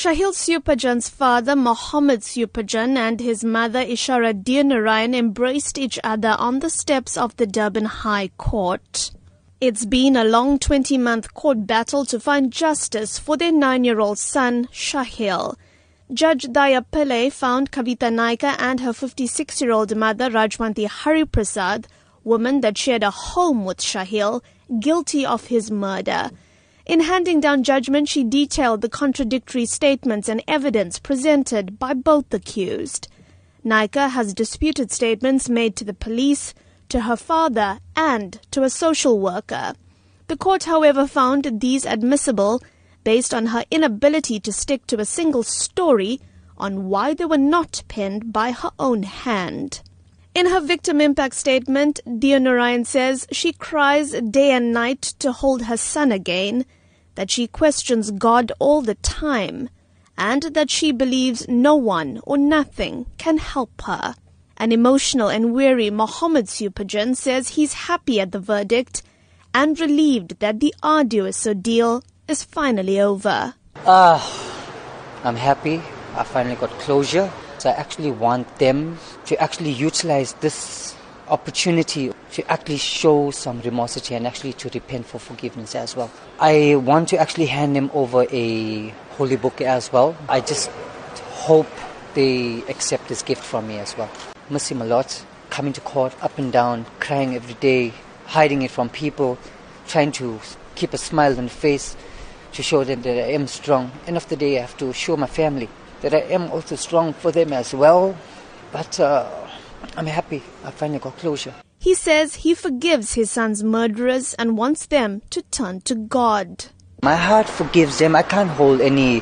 Shahiel Sewpujan's father, Mohammed Supajan, and his mother, Ishara Narayan, embraced each other on the steps of the Durban High Court. It's been a long 20 month court battle to find justice for their nine year old son, Shahiel. Judge Dhaya Pillay found Kavitha Naicker and her 56 year old mother, Rajwanthie Hariepersadh, woman that shared a home with Shahiel, guilty of his murder. In handing down judgment, she detailed the contradictory statements and evidence presented by both accused. Naicker has disputed statements made to the police, to her father, and to a social worker. The court, however, found these admissible based on her inability to stick to a single story on why they were not penned by her own hand. In her victim impact statement, Narayan says she cries day and night to hold her son again, that she questions God all the time, and that she believes no one or nothing can help her. An emotional and weary Mohammed Sewpujan says he's happy at the verdict and relieved that the arduous ordeal is finally over. Ah, uh, I'm happy. I finally got closure. So I actually want them to actually utilize this opportunity to actually show some remorse and actually to repent for forgiveness as well. I want to actually hand them over a holy book as well. I just hope they accept this gift from me as well. Miss him a lot, coming to court up and down, crying every day, hiding it from people, trying to keep a smile on the face to show them that I am strong. End of the day, I have to show my family that I am also strong for them as well. But uh, I'm happy I finally got closure. He says he forgives his son's murderers and wants them to turn to God. My heart forgives them. I can't hold any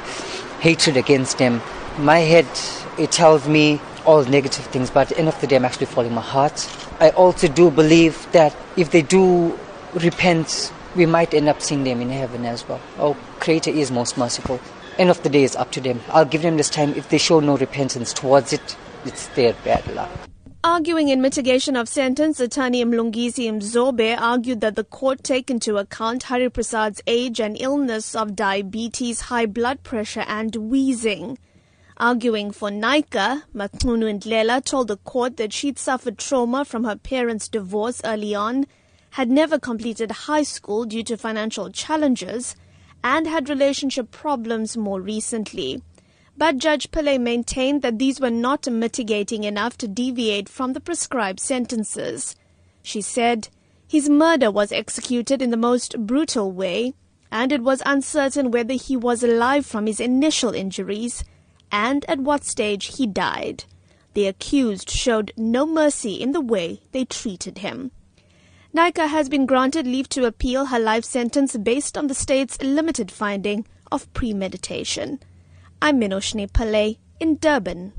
hatred against them. My head, it tells me all negative things, but at the end of the day, I'm actually following my heart. I also do believe that if they do repent, we might end up seeing them in heaven as well. Our Creator is most merciful end of the day, it's up to them. I'll give them this time. If they show no repentance towards it, it's their bad luck. Arguing in mitigation of sentence, attorney Mlungisi Mzobe argued that the court take into account Hariepersadh's age and illness of diabetes, high blood pressure, and wheezing. Arguing for Naicker, Matunu Ndlela told the court that she'd suffered trauma from her parents' divorce early on, had never completed high school due to financial challenges, and had relationship problems more recently. But Judge Pillay maintained that these were not mitigating enough to deviate from the prescribed sentences. She said, his murder was executed in the most brutal way, and it was uncertain whether he was alive from his initial injuries and at what stage he died. The accused showed no mercy in the way they treated him. Naicker has been granted leave to appeal her life sentence based on the state's limited finding of premeditation. I'm Minoshni Pillay in Durban.